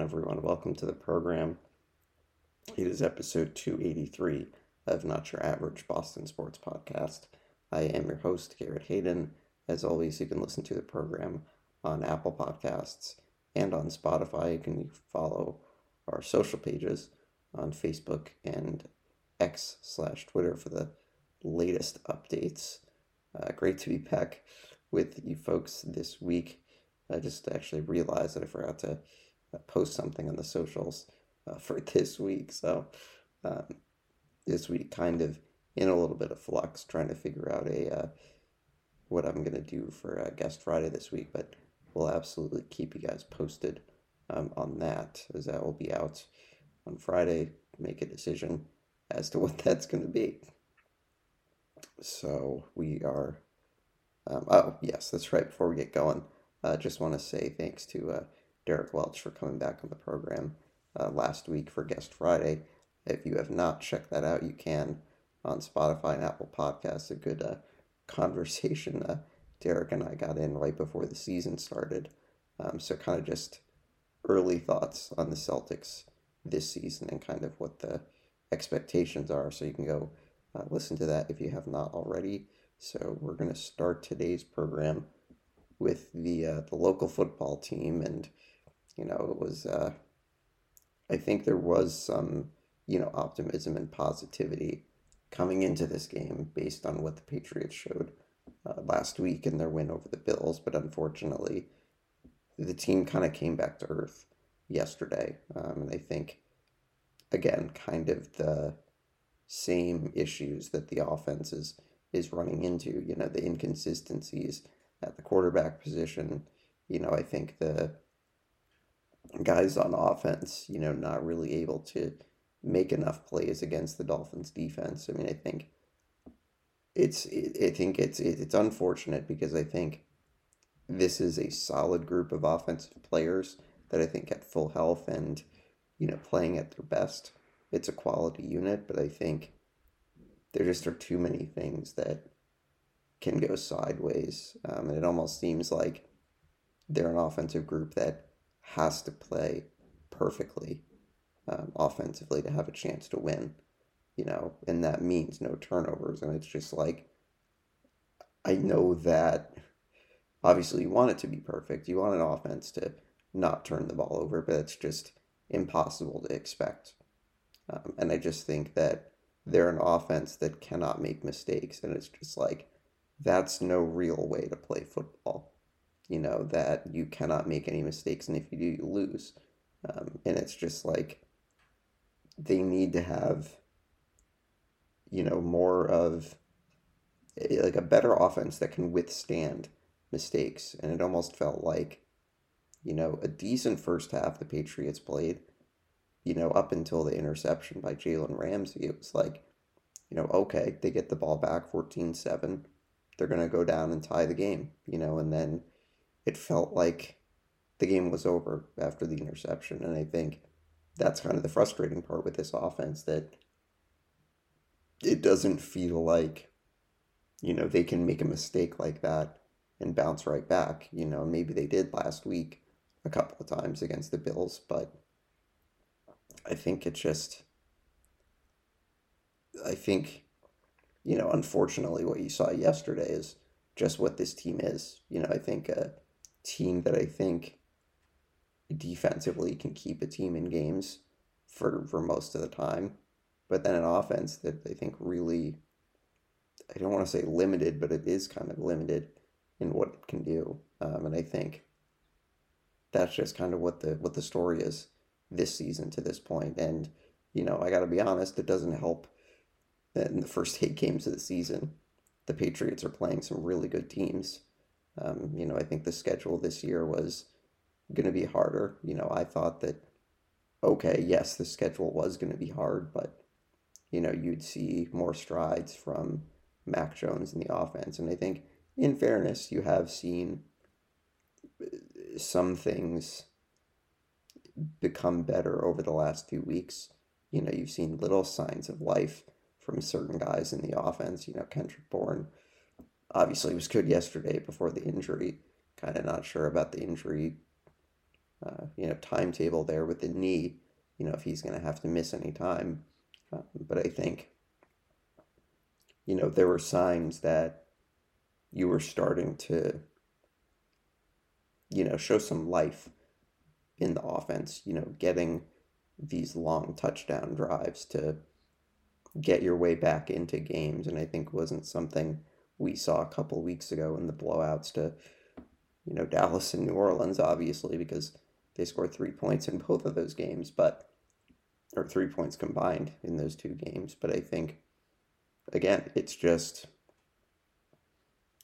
Everyone? Welcome to the program. It is episode 283 of Not Your Average Boston Sports Podcast. I am your host, Garrett Hayden. As always, you can listen to the program on Apple Podcasts and on Spotify. You can follow our social pages on Facebook and X slash Twitter for the latest updates. Uh, great to be back with you folks this week. I just actually realized that I forgot to post something on the socials uh, for this week. So um, this week, kind of in a little bit of flux, trying to figure out a uh, what I'm gonna do for uh, Guest Friday this week. But we'll absolutely keep you guys posted um, on that, as that will be out on Friday. Make a decision as to what that's gonna be. So we are. Um, oh yes, that's right. Before we get going, I uh, just want to say thanks to uh, Derek Welch for coming back on the program uh, last week for Guest Friday. If you have not checked that out, you can on Spotify and Apple Podcasts. A good uh, conversation uh, Derek and I got in right before the season started. Um, so, kind of just early thoughts on the Celtics this season and kind of what the expectations are. So, you can go uh, listen to that if you have not already. So, we're going to start today's program with the uh, the local football team, and you know it was. Uh, I think there was some you know optimism and positivity coming into this game based on what the Patriots showed uh, last week in their win over the Bills, but unfortunately, the team kind of came back to earth yesterday, um, and I think again, kind of the same issues that the offense is is running into. You know, the inconsistencies at the quarterback position. You know, I think the guys on offense, you know, not really able to make enough plays against the Dolphins defense. I mean, I think it's I think it's it's unfortunate because I think this is a solid group of offensive players that I think at full health and you know playing at their best. It's a quality unit, but I think there just are too many things that can go sideways. Um, and it almost seems like they're an offensive group that has to play perfectly um, offensively to have a chance to win, you know, and that means no turnovers. And it's just like, I know that obviously you want it to be perfect. You want an offense to not turn the ball over, but it's just impossible to expect. Um, and I just think that they're an offense that cannot make mistakes. And it's just like, that's no real way to play football. You know, that you cannot make any mistakes, and if you do, you lose. Um, and it's just like they need to have, you know, more of eh, like a better offense that can withstand mistakes. And it almost felt like, you know, a decent first half the Patriots played, you know, up until the interception by Jalen Ramsey. It was like, you know, okay, they get the ball back 14 7 they're going to go down and tie the game, you know, and then it felt like the game was over after the interception. And I think that's kind of the frustrating part with this offense that it doesn't feel like, you know, they can make a mistake like that and bounce right back. You know, maybe they did last week a couple of times against the Bills, but I think it just, I think you know, unfortunately, what you saw yesterday is just what this team is. You know, I think a team that I think defensively can keep a team in games for for most of the time, but then an offense that I think really, I don't want to say limited, but it is kind of limited in what it can do. Um, and I think that's just kind of what the what the story is this season to this point. And you know, I got to be honest, it doesn't help that in the first eight games of the season, the Patriots are playing some really good teams. Um, you know, I think the schedule this year was going to be harder. You know, I thought that, okay, yes, the schedule was going to be hard, but, you know, you'd see more strides from Mac Jones in the offense. And I think, in fairness, you have seen uh, some things become better over the last few weeks. You know, you've seen little signs of life from certain guys in the offense. You know, Kendrick Bourne obviously was good yesterday before the injury. Kind of not sure about the injury uh, you know, timetable there with the knee, you know, if he's going to have to miss any time. Uh, but I think, you know, there were signs that you were starting to, you know, show some life in the offense, you know, getting these long touchdown drives to get your way back into games. And I think wasn't something we saw a couple weeks ago in the blowouts to, you know, Dallas and New Orleans, obviously, because they scored three points in both of those games, but, or three points combined in those two games. But I think, again, it's just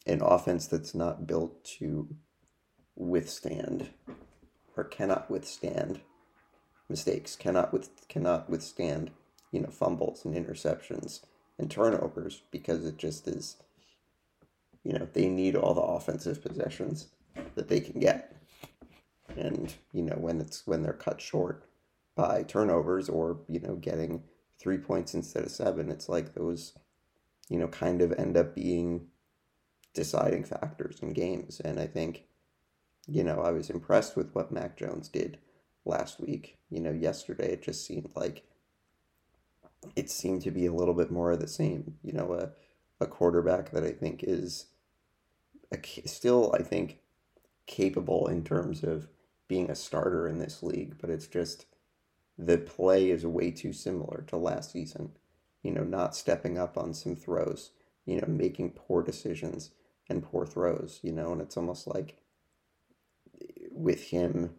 an offense that's not built to withstand or cannot withstand mistakes, cannot with cannot withstand, you know, fumbles and interceptions and turnovers because it just is you know, they need all the offensive possessions that they can get. And, you know, when it's when they're cut short by turnovers or, you know, getting three points instead of seven, it's like those, you know, kind of end up being deciding factors in games. And I think, you know, I was impressed with what Mac Jones did last week. You know, yesterday it just seemed like it seemed to be a little bit more of the same. You know, a, a quarterback that I think is a, still, I think, capable in terms of being a starter in this league, but it's just the play is way too similar to last season. You know, not stepping up on some throws, you know, making poor decisions and poor throws, you know, and it's almost like with him,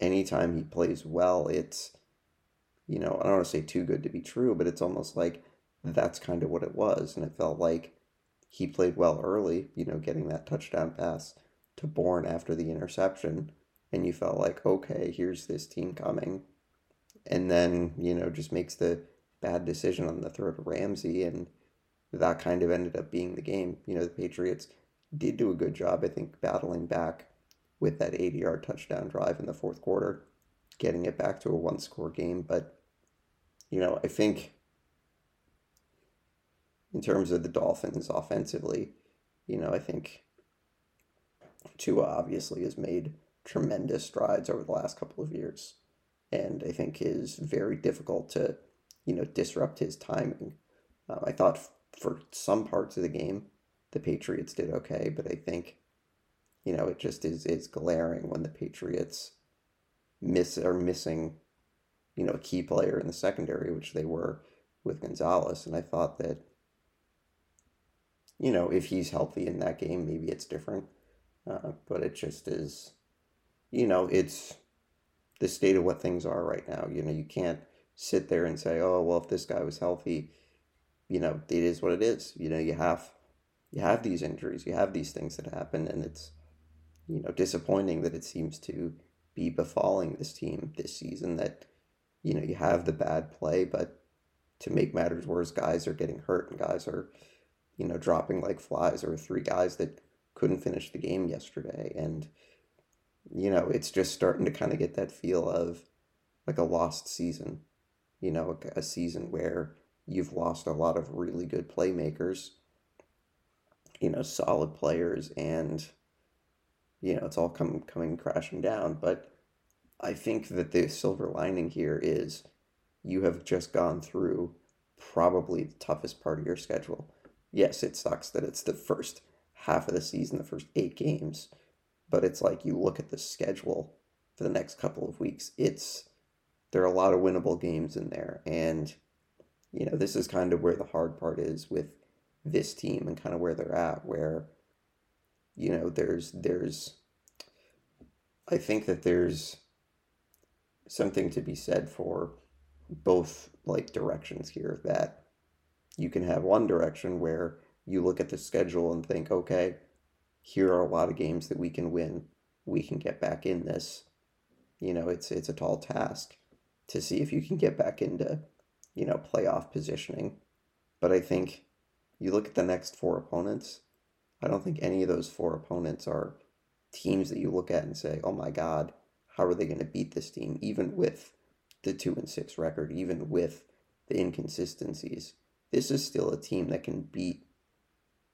anytime he plays well, it's, you know, I don't want to say too good to be true, but it's almost like that's kind of what it was. And it felt like he played well early, you know, getting that touchdown pass to Bourne after the interception. And you felt like, okay, here's this team coming. And then, you know, just makes the bad decision on the throw to Ramsey. And that kind of ended up being the game. You know, the Patriots did do a good job, I think, battling back with that 80 yard touchdown drive in the fourth quarter, getting it back to a one score game. But, you know, I think in terms of the Dolphins offensively, you know, I think Tua obviously has made tremendous strides over the last couple of years. And I think is very difficult to, you know, disrupt his timing. Um, I thought f- for some parts of the game, the Patriots did okay, but I think, you know, it just is is glaring when the Patriots miss are missing, you know, a key player in the secondary, which they were with Gonzalez. And I thought that you know, if he's healthy in that game, maybe it's different. Uh, but it just is, you know, it's the state of what things are right now. You know, you can't sit there and say, oh, well, if this guy was healthy, you know, it is what it is. You know, you have you have these injuries, you have these things that happen, and it's you know disappointing that it seems to be befalling this team this season. That you know you have the bad play, but to make matters worse, guys are getting hurt and guys are you know, dropping like flies. There were three guys that couldn't finish the game yesterday. And, you know, it's just starting to kind of get that feel of like a lost season, you know, a, a season where you've lost a lot of really good playmakers, you know, solid players, and, you know, it's all come, coming crashing down. But I think that the silver lining here is you have just gone through probably the toughest part of your schedule yes, it sucks that it's the first half of the season, the first eight games, but it's like you look at the schedule for the next couple of weeks. It's there are a lot of winnable games in there, and you know this is kind of where the hard part is with this team and kind of where they're at. Where you know there's there's I think that there's something to be said for both like directions here that you can have one direction where you look at the schedule and think, okay, here are a lot of games that we can win. We can get back in this. You know, it's it's a tall task to see if you can get back into, you know, playoff positioning. But I think you look at the next four opponents, I don't think any of those four opponents are teams that you look at and say, "Oh my god, how are they going to beat this team even with the 2 and 6 record, even with the inconsistencies?" This is still a team that can beat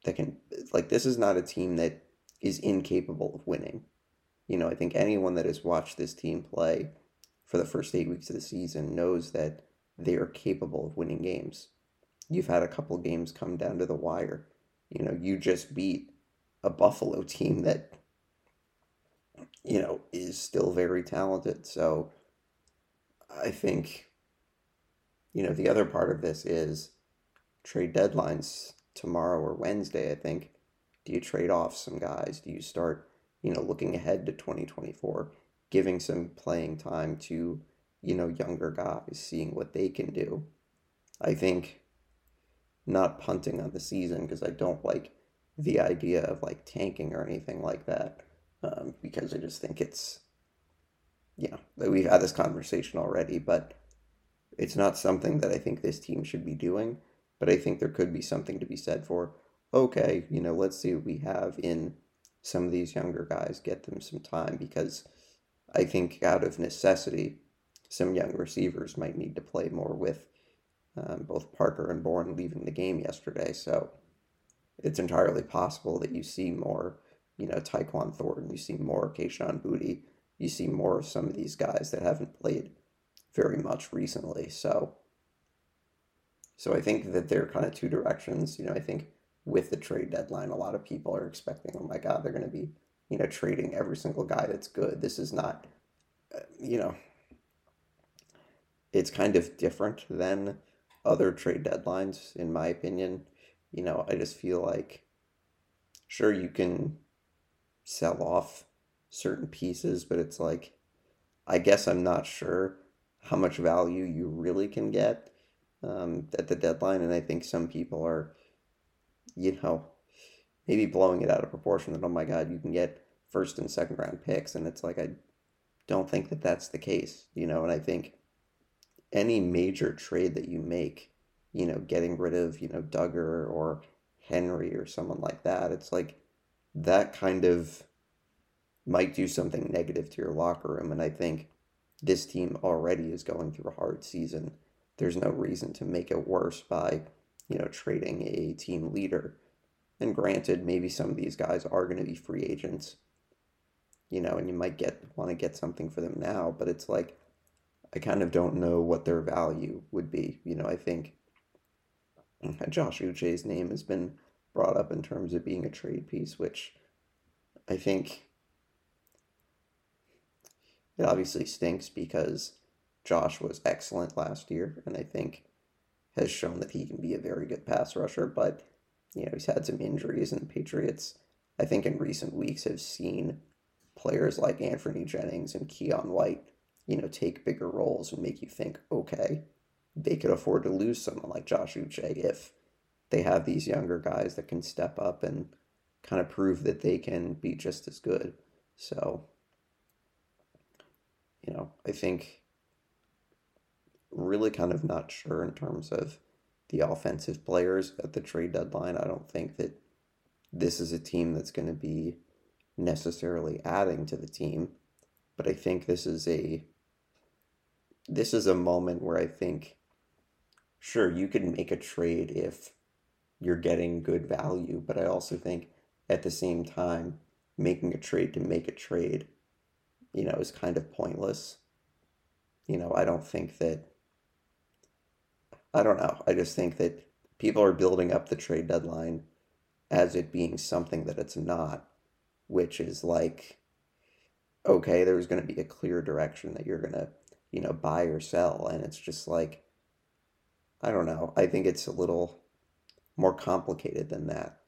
that can like this is not a team that is incapable of winning. You know, I think anyone that has watched this team play for the first eight weeks of the season knows that they are capable of winning games. You've had a couple games come down to the wire. You know, you just beat a Buffalo team that, you know, is still very talented. So I think, you know, the other part of this is trade deadlines tomorrow or Wednesday, I think. Do you trade off some guys? Do you start, you know, looking ahead to 2024, giving some playing time to, you know, younger guys, seeing what they can do? I think not punting on the season because I don't like the idea of like tanking or anything like that um, because I just think it's, you know, we've had this conversation already, but it's not something that I think this team should be doing. But I think there could be something to be said for, okay, you know, let's see what we have in some of these younger guys, get them some time because I think out of necessity, some young receivers might need to play more with um, both Parker and Bourne leaving the game yesterday. So it's entirely possible that you see more, you know, Tyquan Thornton, you see more Kayshon Boutte, you see more of some of these guys that haven't played very much recently. So, so I think that there are kind of two directions. You know, I think with the trade deadline, a lot of people are expecting, oh my God, they're going to be, you know, trading every single guy that's good. This is not, uh, you know, it's kind of different than other trade deadlines, in my opinion. You know, I just feel like, sure, you can sell off certain pieces, but it's like, I guess I'm not sure how much value you really can get um, at the deadline. And I think some people are, you know, maybe blowing it out of proportion that, oh my God, you can get first and second round picks. And it's like, I don't think that that's the case, you know, and I think any major trade that you make, you know, getting rid of, you know, Dugger or Henry or someone like that, it's like that kind of might do something negative to your locker room. And I think this team already is going through a hard season. There's no reason to make it worse by, you know, trading a team leader. And granted, maybe some of these guys are going to be free agents, you know, and you might get want to get something for them now, but it's like I kind of don't know what their value would be. You know, I think Josh Uche's name has been brought up in terms of being a trade piece, which I think it obviously stinks because Josh was excellent last year, and I think has shown that he can be a very good pass rusher. But you know, he's had some injuries, and the Patriots, I think, in recent weeks have seen players like Anfernee Jennings and Keion White you know, take bigger roles and make you think, okay, they could afford to lose someone like Josh Uche if they have these younger guys that can step up and kind of prove that they can be just as good. So, you know, I think really kind of not sure in terms of the offensive players at the trade deadline. I don't think that this is a team that's going to be necessarily adding to the team, but I think this is a this is a moment where I think, sure, you can make a trade if you're getting good value, but I also think at the same time, making a trade to make a trade, you know, is kind of pointless. You know, I don't think that, I don't know. I just think that people are building up the trade deadline as it being something that it's not, which is like, okay, there's going to be a clear direction that you're going to you know, buy or sell. And it's just like, I don't know. I think it's a little more complicated than that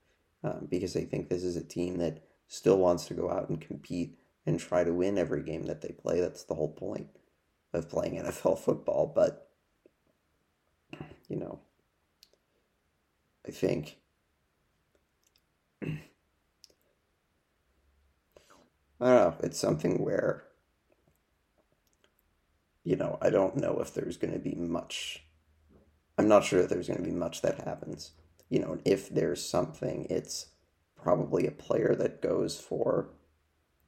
um, because I think this is a team that still wants to go out and compete and try to win every game that they play. That's the whole point of playing NFL football. But, you know, I think. I don't know. It's something where you know, I don't know if there's going to be much. I'm not sure that there's going to be much that happens. You know, if there's something, it's probably a player that goes for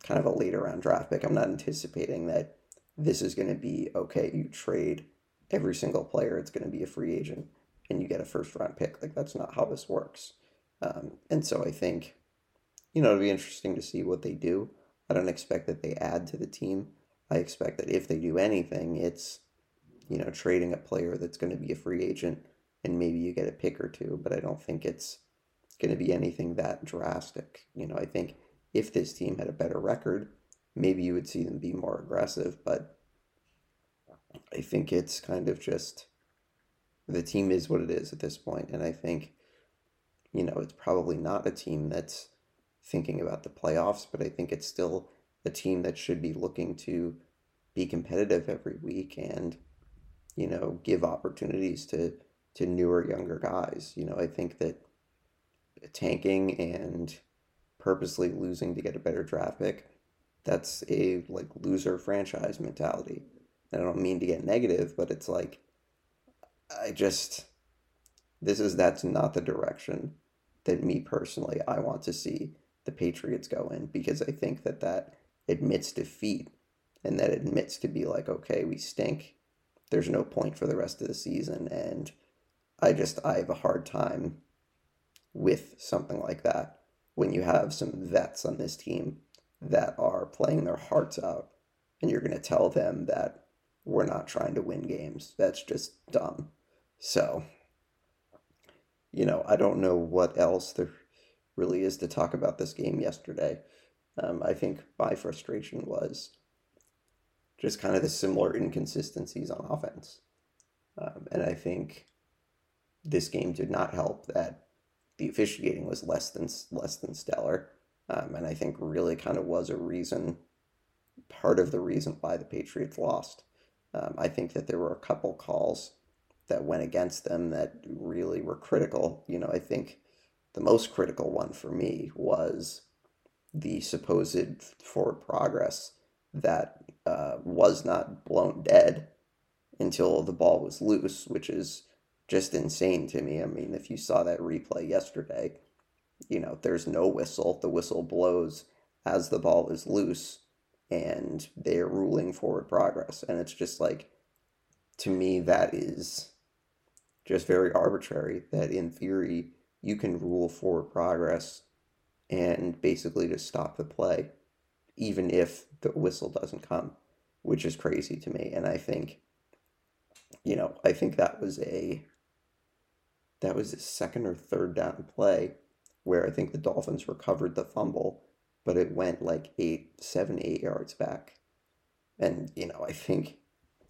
kind of a later round draft pick. I'm not anticipating that this is going to be okay, you trade every single player, it's going to be a free agent and you get a first round pick. Like, that's not how this works. Um, and so I think, you know, it'll be interesting to see what they do. I don't expect that they add to the team. I expect that if they do anything, it's you know trading a player that's going to be a free agent and maybe you get a pick or two, but I don't think it's going to be anything that drastic. You know, I think if this team had a better record, maybe you would see them be more aggressive, but I think it's kind of just the team is what it is at this point, and I think you know it's probably not a team that's thinking about the playoffs, but I think it's still a team that should be looking to be competitive every week and you know give opportunities to to newer younger guys. You know, I think that tanking and purposely losing to get a better draft pick, that's a like loser franchise mentality. And I don't mean to get negative, but it's like I just this is that's not the direction that me personally I want to see the Patriots go in because I think that that admits defeat and that admits to be like okay we stink there's no point for the rest of the season and I just I have a hard time with something like that when you have some vets on this team that are playing their hearts out and you're going to tell them that we're not trying to win games. That's just dumb. So, you know, I don't know what else there really is to talk about this game yesterday. Um, I think my frustration was just kind of the similar inconsistencies on offense. Um, and I think this game did not help that the officiating was less than less than stellar, um, and I think really kind of was a reason, part of the reason why the Patriots lost. Um, I think that there were a couple calls that went against them that really were critical. You know, I think the most critical one for me was the supposed forward progress that uh, was not blown dead until the ball was loose, which is just insane to me. I mean, if you saw that replay yesterday, you know, there's no whistle. The whistle blows as the ball is loose and they're ruling forward progress. And it's just like, to me, that is just very arbitrary. That in theory, you can rule forward progress and basically just stop the play, even if the whistle doesn't come, which is crazy to me. And I think, you know, I think that was a that was his second or third down play where I think the Dolphins recovered the fumble, but it went like eight, seven, eight yards back. And, you know, I think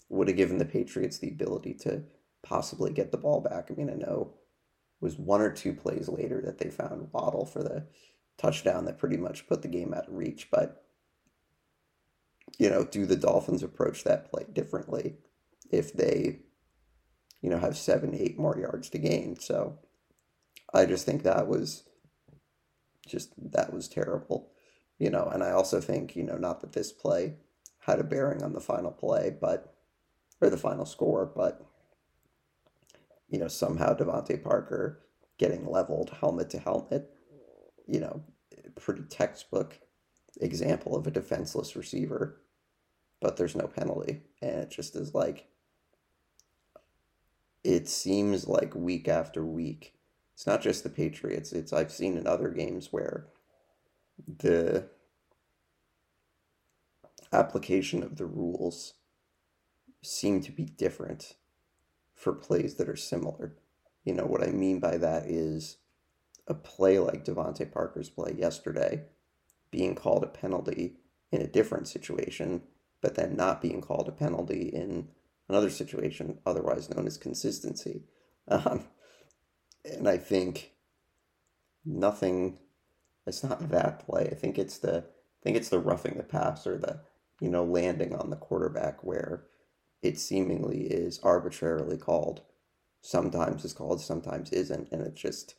would have given the Patriots the ability to possibly get the ball back. I mean, I know it was one or two plays later that they found Waddle for the touchdown that pretty much put the game out of reach, but you know, do the Dolphins approach that play differently if they you know, have seven, eight more yards to gain. So I just think that was just, that was terrible, you know, and I also think, you know, not that this play had a bearing on the final play, but, or the final score, but, you know, somehow DeVante Parker getting leveled helmet to helmet, you know, pretty textbook example of a defenseless receiver, but there's no penalty. And it just is like, it seems like week after week. It's not just the Patriots. It's I've seen in other games where the application of the rules seem to be different for plays that are similar. You know what I mean by that is a play like DeVante Parker's play yesterday being called a penalty in a different situation, but then not being called a penalty in another situation otherwise known as consistency. Um, and I think nothing. It's not that play. I think it's the. I think it's the roughing the pass or the, you know, landing on the quarterback where it seemingly is arbitrarily called. Sometimes is called, sometimes isn't, and it's just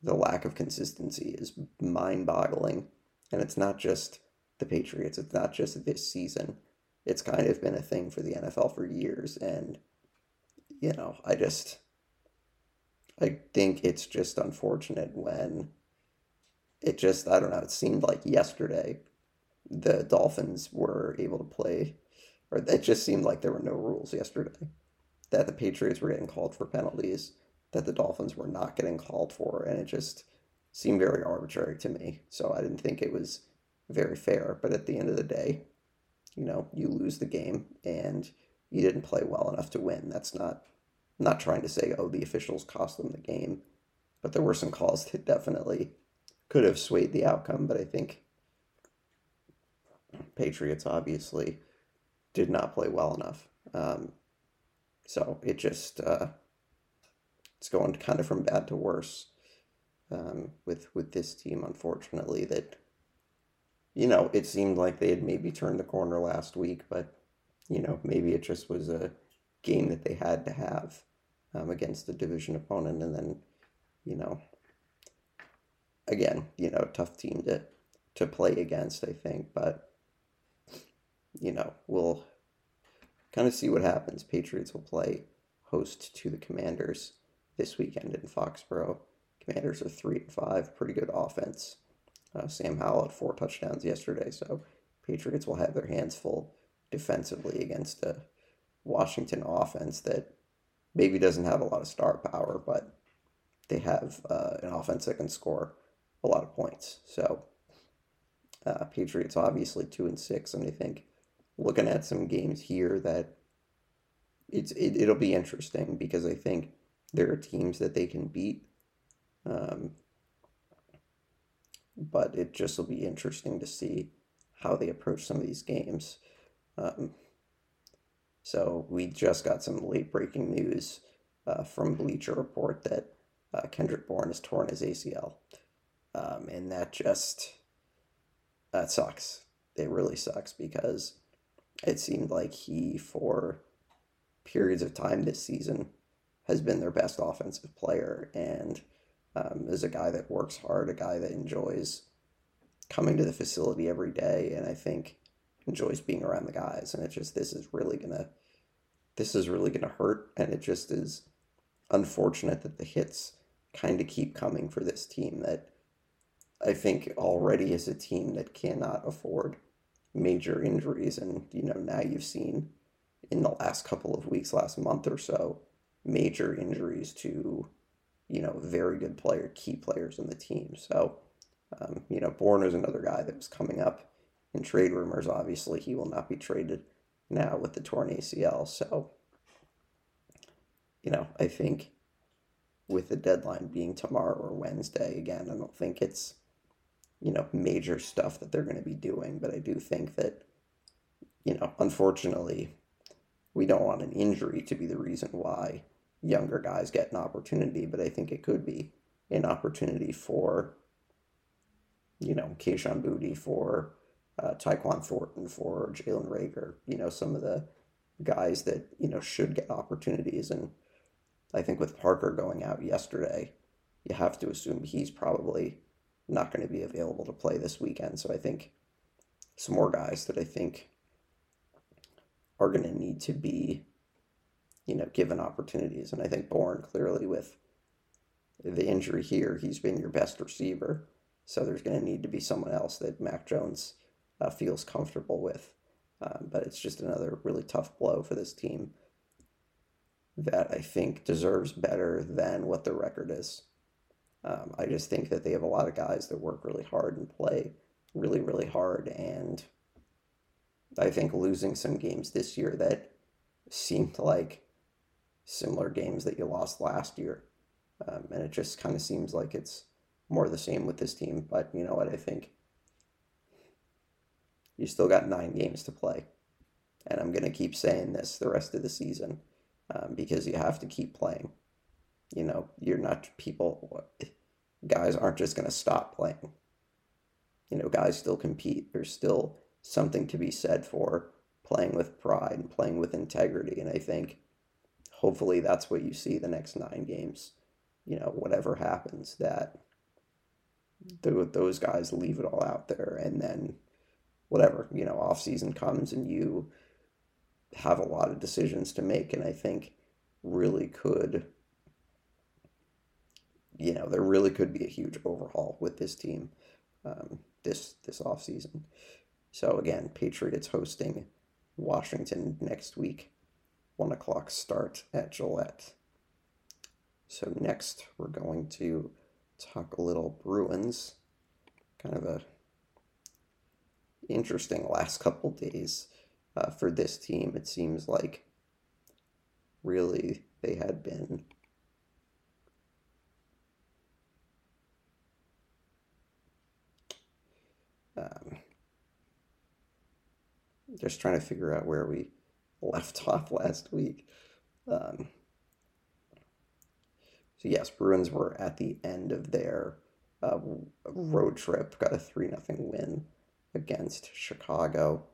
the lack of consistency is mind-boggling. And it's not just the Patriots. It's not just this season it's kind of been a thing for the NFL for years. And, you know, I just, I think it's just unfortunate when it just, I don't know, it seemed like yesterday the Dolphins were able to play, or it just seemed like there were no rules yesterday. That the Patriots were getting called for penalties, that the Dolphins were not getting called for, and it just seemed very arbitrary to me. So I didn't think it was very fair. But at the end of the day, you know, you lose the game and you didn't play well enough to win. That's not I'm not trying to say, oh, the officials cost them the game, but there were some calls that definitely could have swayed the outcome. But I think Patriots obviously did not play well enough. Um, so it just uh, it's going kind of from bad to worse um, with with this team. Unfortunately, that you know it seemed like they had maybe turned the corner last week, but you know maybe it just was a game that they had to have um, against a division opponent, and then you know again you know tough team to to play against. I think, but you know we'll kind of see what happens. Patriots will play host to the Commanders this weekend in Foxborough. Commanders are three and five, pretty good offense. Uh, Sam Howell had four touchdowns yesterday, so Patriots will have their hands full defensively against a Washington offense that maybe doesn't have a lot of star power, but they have uh, an offense that can score a lot of points. So uh, Patriots obviously two and six, and I think looking at some games here that it's it, it'll be interesting because I think there are teams that they can beat. Um, but it just will be interesting to see how they approach some of these games. Um, so we just got some late breaking news uh, from Bleacher Report that uh, Kendrick Bourne has torn his ACL, um, and that just that sucks. It really sucks because it seemed like he, for periods of time this season, has been their best offensive player and um, is a guy that works hard, a guy that enjoys coming to the facility every day, and I think enjoys being around the guys. And it just this is really gonna this is really gonna hurt, and it just is unfortunate that the hits kind of keep coming for this team that I think already is a team that cannot afford major injuries. And, you know, now you've seen in the last couple of weeks, last month or so, major injuries to, you know, very good player, key players in the team. So, um, you know, Bourne is another guy that was coming up in trade rumors. Obviously, he will not be traded now with the torn ACL. So, you know, I think with the deadline being tomorrow or Wednesday, again, I don't think it's you know, major stuff that they're going to be doing. But I do think that, you know, unfortunately, we don't want an injury to be the reason why younger guys get an opportunity. But I think it could be an opportunity for, you know, Kayshon Boutte, for uh, Tyquan Thornton, for Jalen Reagor, you know, some of the guys that, you know, should get opportunities. And I think with Parker going out yesterday, you have to assume he's probably not going to be available to play this weekend. So I think some more guys that I think are going to need to be, you know, given opportunities. And I think Bourne clearly with the injury here, he's been your best receiver. So there's going to need to be someone else that Mac Jones uh, feels comfortable with. Um, but it's just another really tough blow for this team that I think deserves better than what the record is. Um, I just think that they have a lot of guys that work really hard and play really, really hard. And I think losing some games this year that seemed like similar games that you lost last year. Um, and it just kind of seems like it's more the same with this team. But you know what? I think you still got nine games to play. And I'm going to keep saying this the rest of the season um, because you have to keep playing. You know, you're not people, guys aren't just going to stop playing. You know, guys still compete. There's still something to be said for playing with pride and playing with integrity. And I think hopefully that's what you see the next nine games. You know, whatever happens, that those guys leave it all out there. And then whatever, you know, off season comes and you have a lot of decisions to make. And I think really could you know, there really could be a huge overhaul with this team um, this this off season. So again, Patriots hosting Washington next week, one o'clock start at Gillette. So next, we're going to talk a little Bruins, kind of a interesting last couple days uh, for this team. It seems like really they had been um, just trying to figure out where we left off last week. Um, so yes, Bruins were at the end of their uh, road trip, got a three nothing win against Chicago,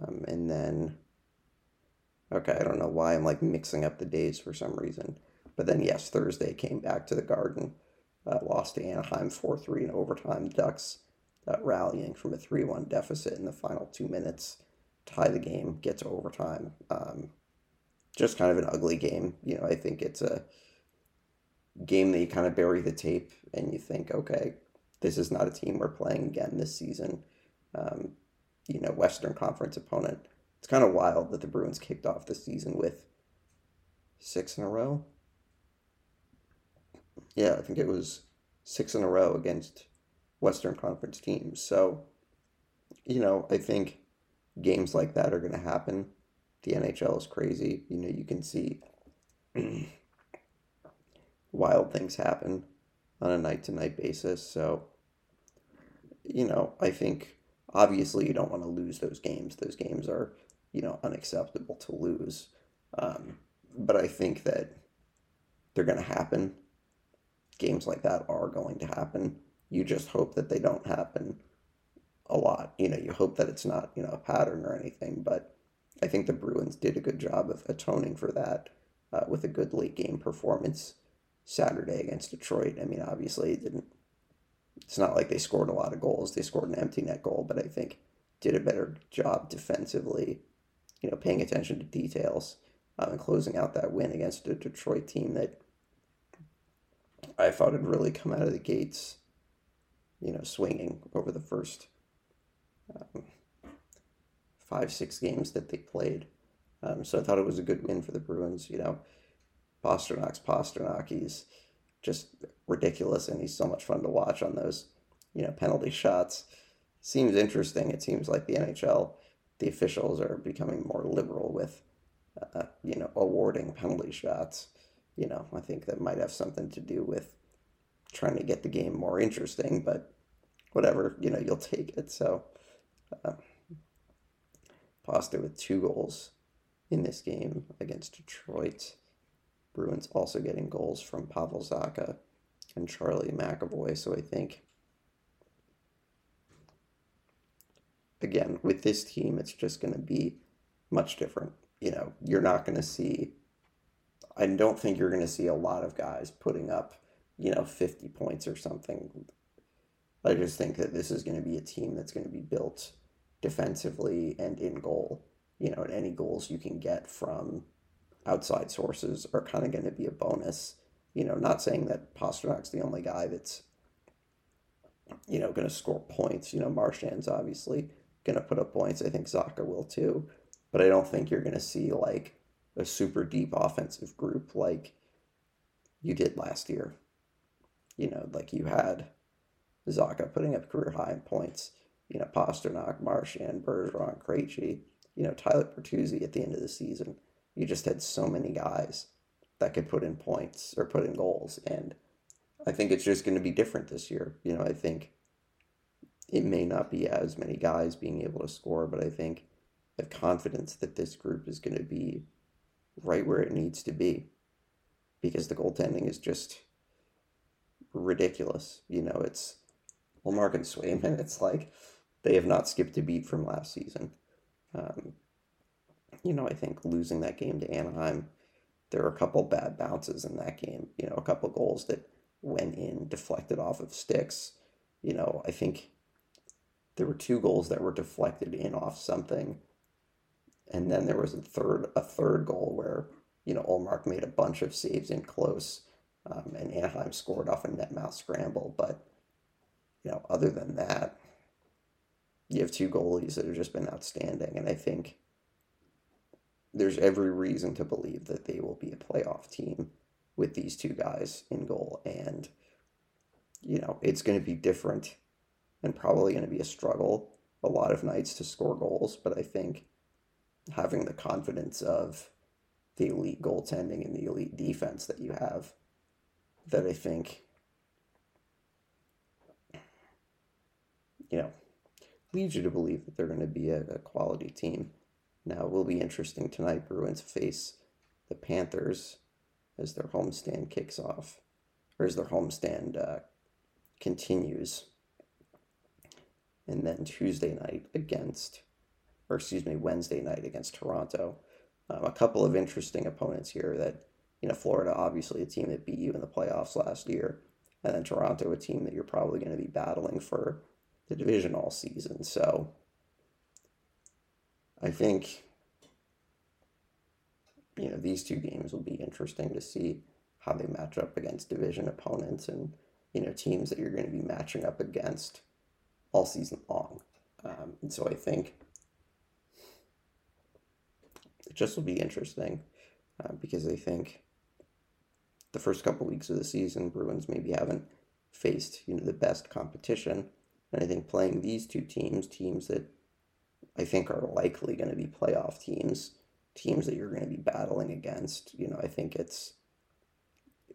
um, and then okay, I don't know why I'm like mixing up the days for some reason, but then yes, Thursday came back to the Garden, uh, lost to Anaheim four three in overtime. Ducks rallying from a three one deficit in the final two minutes, tie the game, get to overtime. Um, just kind of an ugly game. You know, I think it's a game that you kind of bury the tape and you think, okay, this is not a team we're playing again this season. Um, you know, Western Conference opponent. It's kind of wild that the Bruins kicked off the season with six in a row. Yeah, I think it was six in a row against Western Conference teams. So, you know, I think games like that are going to happen. The NHL is crazy. You know, you can see wild things happen on a night to night basis. So, you know, I think obviously you don't want to lose those games. Those games are, you know, unacceptable to lose. Um, but I think that they're going to happen. Games like that are going to happen. You just hope that they don't happen a lot. You know, you hope that it's not, you know, a pattern or anything. But I think the Bruins did a good job of atoning for that uh, with a good late game performance Saturday against Detroit. I mean, obviously, it didn't. It's not like they scored a lot of goals. They scored an empty net goal, but I think did a better job defensively. You know, paying attention to details um, and closing out that win against a Detroit team that I thought had really come out of the gates. You know, swinging over the first um, five six games that they played. Um, so I thought it was a good win for the Bruins. You know, Pastrnak's Pastrnak. He's just ridiculous, and he's so much fun to watch on those, you know, penalty shots. Seems interesting. It seems like the NHL, the officials are becoming more liberal with, uh, you know, awarding penalty shots. You know, I think that might have something to do with trying to get the game more interesting, but whatever, you know, you'll take it. So, uh, Pasta with two goals in this game against Detroit. Bruins also getting goals from Pavel Zacha and Charlie McAvoy. So I think, again, with this team, it's just going to be much different. You know, you're not going to see, I don't think you're going to see a lot of guys putting up, you know, 50 points or something. I just think that this is going to be a team that's going to be built defensively and in goal. You know, and any goals you can get from outside sources are kind of going to be a bonus. You know, not saying that Pastrnak's the only guy that's, you know, going to score points. You know, Marchand's obviously going to put up points. I think Zacha will too. But I don't think you're going to see like a super deep offensive group like you did last year. You know, like you had Zacha putting up career high in points. You know, Pastrnak, Marchand, Bergeron, Krejci, you know, Tyler Bertuzzi at the end of the season you just had so many guys that could put in points or put in goals. And I think it's just going to be different this year. You know, I think it may not be as many guys being able to score, but I think I have confidence that this group is going to be right where it needs to be because the goaltending is just ridiculous. You know, it's Ullmark and Swayman, it's like they have not skipped a beat from last season. Um, you know, I think losing that game to Anaheim, there were a couple bad bounces in that game. You know, a couple goals that went in deflected off of sticks. You know, I think there were two goals that were deflected in off something, and then there was a third a third goal where you know Ullmark made a bunch of saves in close, um, and Anaheim scored off a net mouth scramble. But you know, other than that, you have two goalies that have just been outstanding, and I think there's every reason to believe that they will be a playoff team with these two guys in goal. And, you know, it's going to be different and probably going to be a struggle a lot of nights to score goals, but I think having the confidence of the elite goaltending and the elite defense that you have, that I think, you know, leads you to believe that they're going to be a, a quality team. Now, it will be interesting tonight. Bruins face the Panthers as their homestand kicks off, or as their homestand uh, continues. And then Tuesday night against, or excuse me, Wednesday night against Toronto. Um, a couple of interesting opponents here that, you know, Florida, obviously a team that beat you in the playoffs last year. And then Toronto, a team that you're probably going to be battling for the division all season. So I think you know these two games will be interesting to see how they match up against division opponents and you know teams that you're going to be matching up against all season long. Um, and so I think it just will be interesting uh, because I think the first couple weeks of the season, Bruins maybe haven't faced you know the best competition, and I think playing these two teams, teams that I think are likely going to be playoff teams, teams that you're going to be battling against, you know, I think it's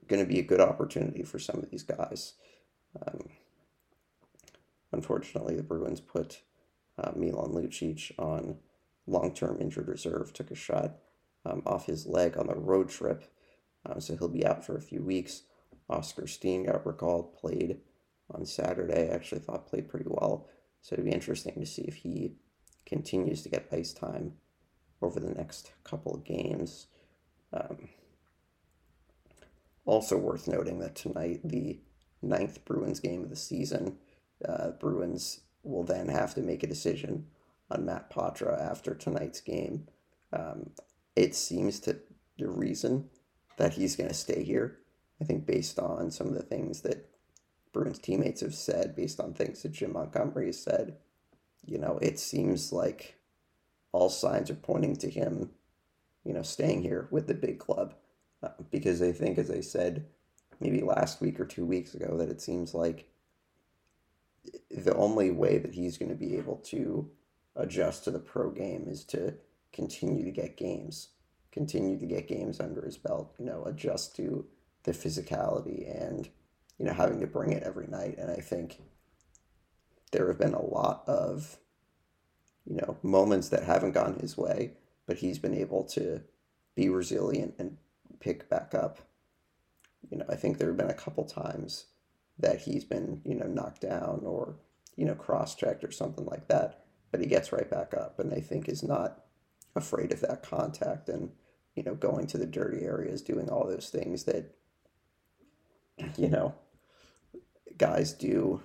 going to be a good opportunity for some of these guys. Um, unfortunately, the Bruins put uh, Milan Lucic on long-term injured reserve, took a shot um, off his leg on the road trip, um, so he'll be out for a few weeks. Oscar Steen got recalled, played on Saturday. Actually thought played pretty well, so it'd be interesting to see if he continues to get ice time over the next couple of games. Um, also worth noting that tonight, the ninth Bruins game of the season, uh, Bruins will then have to make a decision on Matt Poitras after tonight's game. Um, it seems to the reason that he's going to stay here. I think based on some of the things that Bruins teammates have said, based on things that Jim Montgomery has said, you know, it seems like all signs are pointing to him, you know, staying here with the big club. Uh, because I think, as I said maybe last week or two weeks ago, that it seems like the only way that he's going to be able to adjust to the pro game is to continue to get games, continue to get games under his belt, you know, adjust to the physicality and, you know, having to bring it every night. And I think there have been a lot of, you know, moments that haven't gone his way, but he's been able to be resilient and pick back up. You know, I think there have been a couple times that he's been, you know, knocked down or, you know, cross checked or something like that, but he gets right back up and I think is not afraid of that contact and, you know, going to the dirty areas, doing all those things that, you know, guys do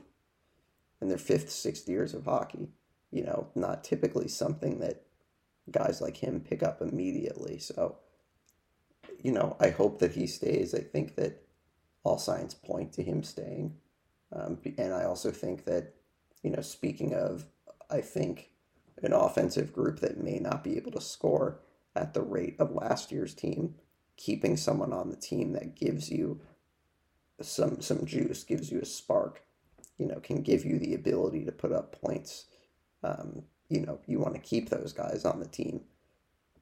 in their fifth, sixth years of hockey. You know, not typically something that guys like him pick up immediately. So, you know, I hope that he stays. I think that all signs point to him staying. Um, and I also think that, you know, speaking of, I think an offensive group that may not be able to score at the rate of last year's team, keeping someone on the team that gives you some some juice, gives you a spark, you know, can give you the ability to put up points. Um, you know, you want to keep those guys on the team,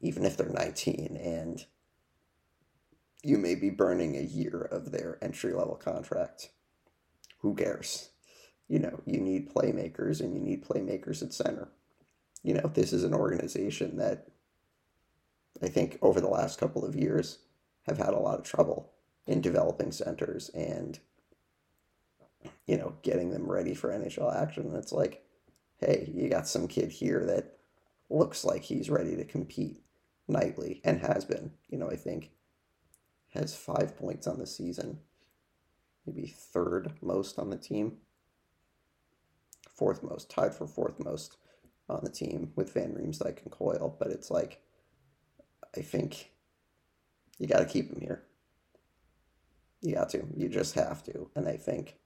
even if they're 19 and you may be burning a year of their entry level contract. Who cares? You know, you need playmakers and you need playmakers at center. You know, this is an organization that I think over the last couple of years have had a lot of trouble in developing centers and you know, getting them ready for NHL action. And it's like, hey, you got some kid here that looks like he's ready to compete nightly and has been. You know, I think has five points on the season, maybe third most on the team, fourth most, tied for fourth most on the team with Van Riemsdyk and Coyle. But it's like, I think you got to keep him here. You got to. You just have to. And I think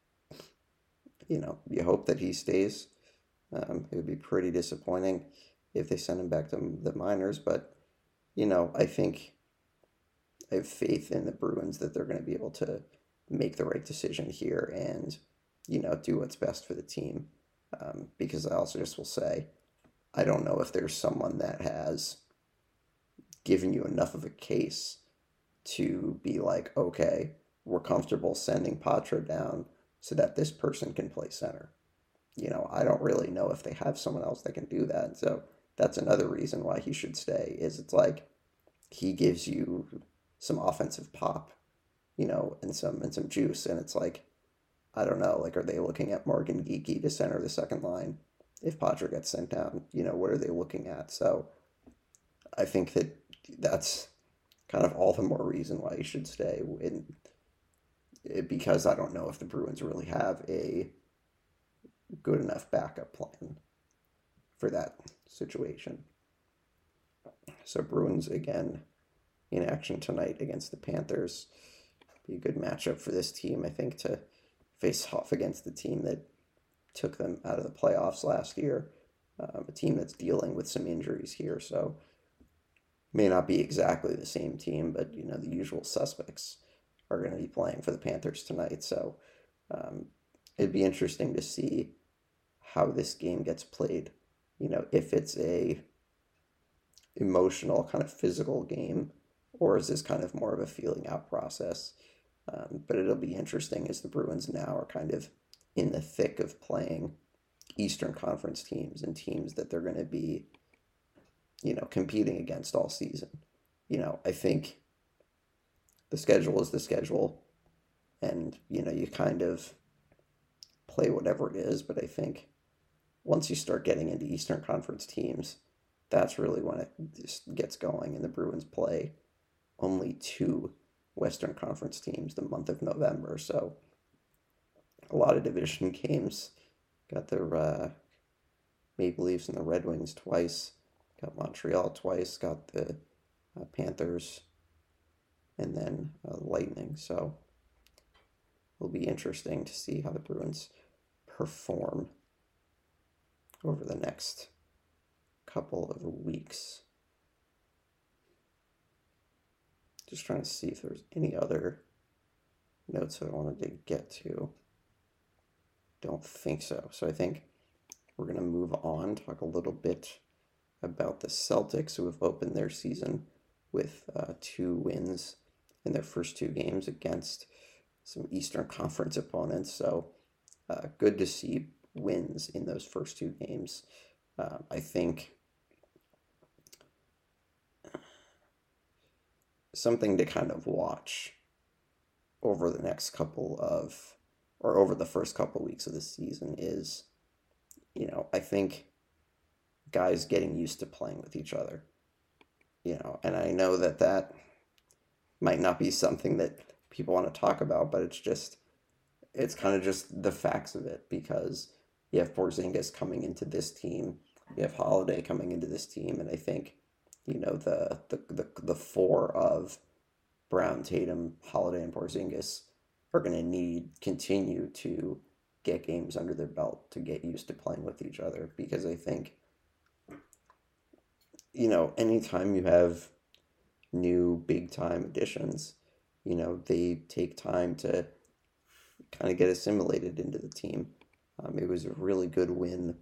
you know, you hope that he stays. Um, it would be pretty disappointing if they send him back to the minors, but you know, I think I have faith in the Bruins that they're going to be able to make the right decision here and you know do what's best for the team. Um, because I also just will say, I don't know if there's someone that has given you enough of a case to be like, okay, we're comfortable sending Poitras down so that this person can play center. You know, I don't really know if they have someone else that can do that. So that's another reason why he should stay. Is it's like he gives you some offensive pop, you know, and some and some juice, and it's like, I don't know, like are they looking at Morgan Geekie to center the second line if Poitras gets sent down? You know, what are they looking at? So I think that that's kind of all the more reason why he should stay in because I don't know if the Bruins really have a good enough backup plan for that situation. So Bruins again in action tonight against the Panthers. Be a good matchup for this team, I think, to face off against the team that took them out of the playoffs last year. Um, a team that's dealing with some injuries here, so may not be exactly the same team, but you know the usual suspects are going to be playing for the Panthers tonight. So um, it'd be interesting to see how this game gets played. You know, if it's a emotional kind of physical game, or is this kind of more of a feeling out process? Um, but it'll be interesting as the Bruins now are kind of in the thick of playing Eastern Conference teams and teams that they're going to be, you know, competing against all season. You know, I think the schedule is the schedule, and you know you kind of play whatever it is. But I think once you start getting into Eastern Conference teams, that's really when it just gets going. And the Bruins play only two Western Conference teams the month of November, so a lot of division games. Got their uh, Maple Leafs and the Red Wings twice. Got Montreal twice. Got the uh, Panthers and then uh, Lightning. So it'll be interesting to see how the Bruins perform over the next couple of weeks. Just trying to see if there's any other notes that I wanted to get to. Don't think so. So I think we're going to move on, talk a little bit about the Celtics who have opened their season with uh, two wins in their first two games against some Eastern Conference opponents. So uh, good to see wins in those first two games. Uh, I think something to kind of watch over the next couple of, or over the first couple weeks of the season is, you know, I think guys getting used to playing with each other. You know, and I know that that might not be something that people want to talk about, but it's just it's kind of just the facts of it because you have Porzingis coming into this team, you have Holiday coming into this team, and I think you know the the the, the four of Brown, Tatum, Holiday, and Porzingis are going to need continue to get games under their belt to get used to playing with each other because I think you know anytime you have new big time additions, you know, they take time to kind of get assimilated into the team. Um, it was a really good win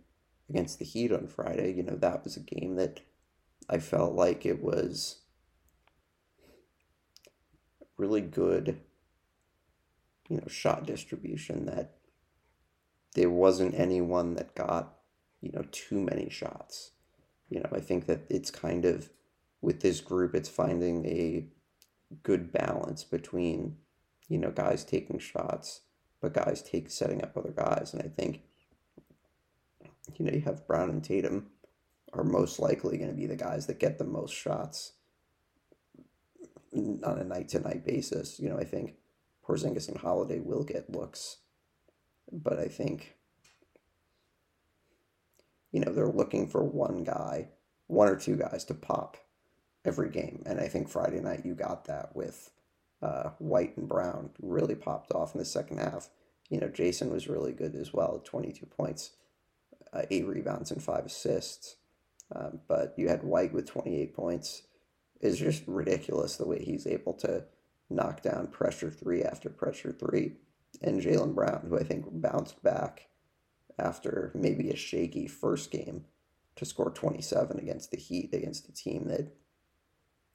against the Heat on Friday. You know, that was a game that I felt like it was really good, you know, shot distribution that there wasn't anyone that got, you know, too many shots. You know, I think that it's kind of with this group, it's finding a good balance between, you know, guys taking shots, but guys take setting up other guys. And I think, you know, you have Brown and Tatum are most likely going to be the guys that get the most shots on a night to night basis. You know, I think Porzingis and Holiday will get looks, but I think, you know, they're looking for one guy, one or two guys to pop every game. And I think Friday night you got that with uh, White and Brown really popped off in the second half. You know, Jason was really good as well, 22 points, uh, eight rebounds, and five assists. Um, but you had White with 28 points. It's just ridiculous the way he's able to knock down pressure three after pressure three. And Jaylen Brown, who I think bounced back after maybe a shaky first game to score 27 against the Heat, against a team that,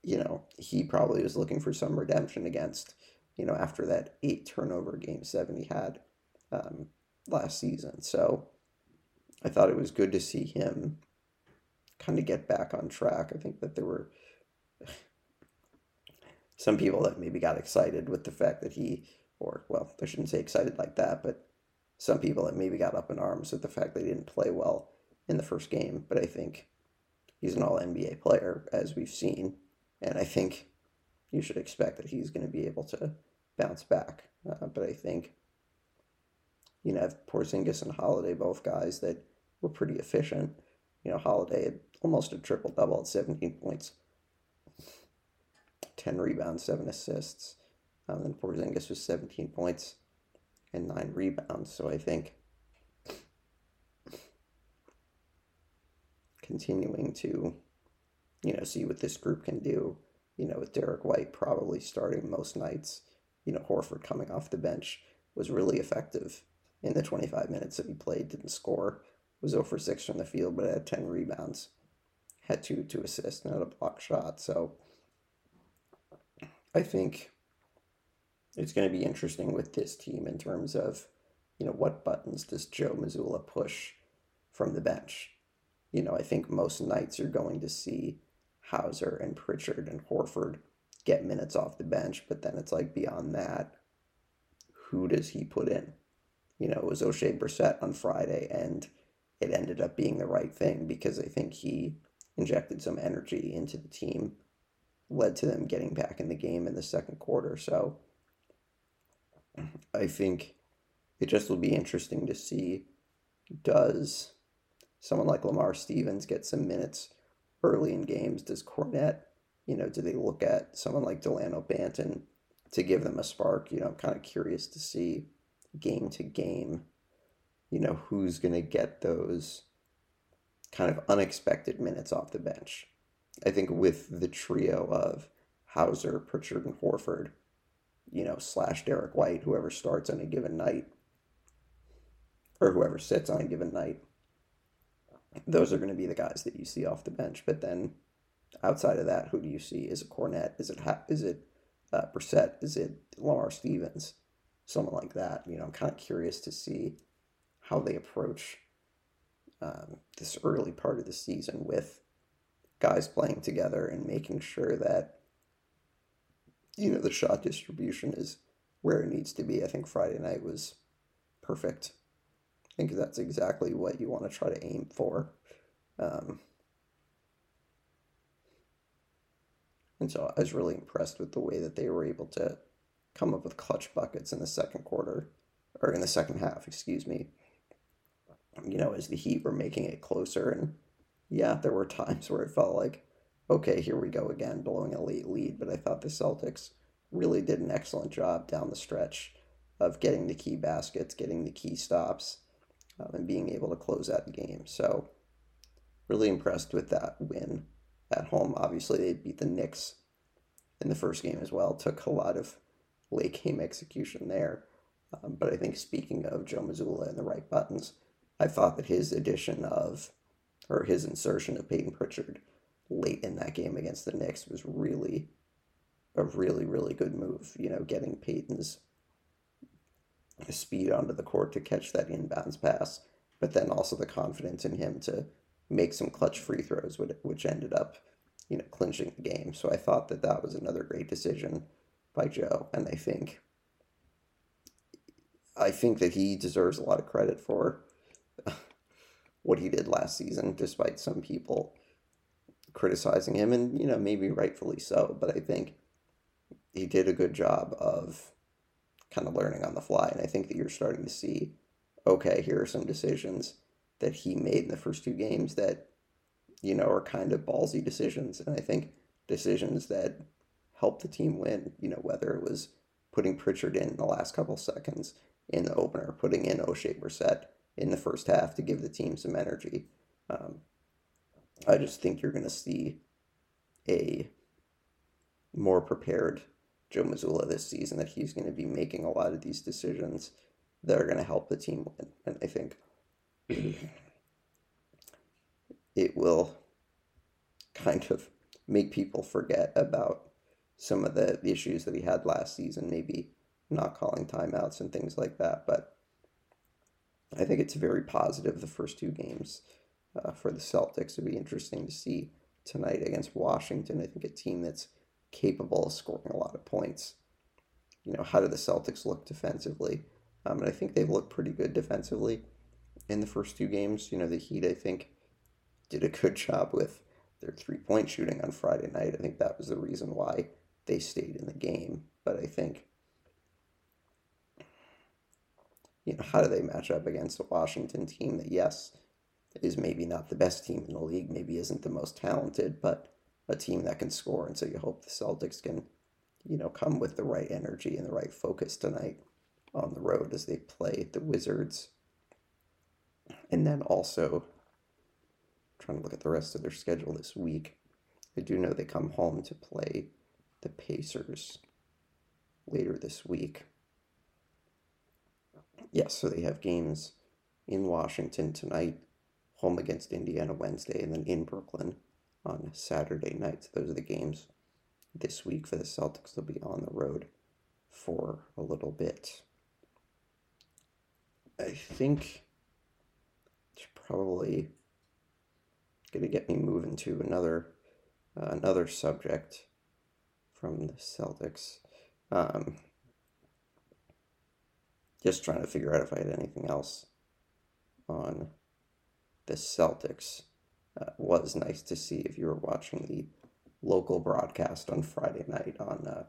you know, he probably was looking for some redemption against, you know, after that eight turnover game seven he had um, last season. So I thought it was good to see him kind of get back on track. I think that there were some people that maybe got excited with the fact that he, or well, I shouldn't say excited like that, but some people that maybe got up in arms with the fact they didn't play well in the first game. But I think he's an all NBA player, as we've seen. And I think you should expect that he's going to be able to bounce back. Uh, but I think, you know, Porzingis and Holiday, both guys that were pretty efficient. You know, Holiday had almost a triple double at 17 points, 10 rebounds, 7 assists. Um, and Porzingis was 17 points and 9 rebounds. So I think continuing to, you know, see what this group can do, you know, with Derrick White probably starting most nights, you know, Horford coming off the bench was really effective in the 25 minutes that he played, didn't score, was 0 for 6 from the field, but had 10 rebounds, had two, two assists, and had a block shot. So I think it's going to be interesting with this team in terms of, you know, what buttons does Joe Mazzulla push from the bench? You know, I think most nights you're going to see Hauser and Pritchard and Horford get minutes off the bench, but then it's like beyond that, who does he put in? You know, it was Oshae Brissett on Friday, and it ended up being the right thing because I think he injected some energy into the team, led to them getting back in the game in the second quarter. So I think it just will be interesting to see does someone like Lamar Stevens get some minutes early in games? Does Kornet, you know, do they look at someone like Delano Banton to give them a spark? You know, I'm kind of curious to see game to game, you know, who's going to get those kind of unexpected minutes off the bench. I think with the trio of Hauser, Pritchard, and Horford, you know, slash Derrick White, whoever starts on a given night, or whoever sits on a given night, those are going to be the guys that you see off the bench. But then outside of that, who do you see? Is it Kornet? Is it is it uh, Brissett? Is it Lamar Stevens? Someone like that. You know, I'm kind of curious to see how they approach um, this early part of the season with guys playing together and making sure that you know the shot distribution is where it needs to be. I think Friday night was perfect. I think that's exactly what you want to try to aim for. Um, and so I was really impressed with the way that they were able to come up with clutch buckets in the second quarter, or in the second half, excuse me. You know, as the Heat were making it closer. And yeah, there were times where it felt like, okay, here we go again, blowing a late lead. But I thought the Celtics really did an excellent job down the stretch of getting the key baskets, getting the key stops um, and being able to close out the game. So, really impressed with that win at home. Obviously, they beat the Knicks in the first game as well. Took a lot of late game execution there. Um, but I think speaking of Joe Mazzulla and the right buttons, I thought that his addition of, or his insertion of Peyton Pritchard late in that game against the Knicks was really a really, really good move. You know, getting Peyton's speed onto the court to catch that inbounds pass, but then also the confidence in him to make some clutch free throws, which ended up, you know, clinching the game. So I thought that that was another great decision by Joe, and I think, I think that he deserves a lot of credit for what he did last season, despite some people criticizing him, and you know maybe rightfully so. But I think he did a good job of kind of learning on the fly. And I think that you're starting to see, okay, here are some decisions that he made in the first two games that, you know, are kind of ballsy decisions. And I think decisions that help the team win, you know, whether it was putting Pritchard in the last couple seconds in the opener, putting in Oshae Brissett in the first half to give the team some energy. Um, I just think you're going to see a more prepared Joe Mazzulla this season that he's going to be making a lot of these decisions that are going to help the team win. And I think it will kind of make people forget about some of the, the issues that he had last season, maybe not calling timeouts and things like that. But I think it's very positive the first two games uh, for the Celtics. It'd be interesting to see tonight against Washington. I think a team that's capable of scoring a lot of points. You know, how do the Celtics look defensively? Um, and I think they've looked pretty good defensively in the first two games. You know, the Heat, I think, did a good job with their three point shooting on Friday night. I think that was the reason why they stayed in the game. But I think, you know, how do they match up against a Washington team that, yes, is maybe not the best team in the league, maybe isn't the most talented, but a team that can score. And so you hope the Celtics can, you know, come with the right energy and the right focus tonight on the road as they play the Wizards. And then also trying to look at the rest of their schedule this week. I do know they come home to play the Pacers later this week. Yes, so they have games in Washington tonight, home against Indiana Wednesday, and then in Brooklyn on Saturday night. So those are the games this week for the Celtics. They'll be on the road for a little bit. I think it's probably going to get me moving to another uh, another subject from the Celtics. Um, just trying to figure out if I had anything else on the Celtics. Uh, was nice to see if you were watching the local broadcast on Friday night on uh,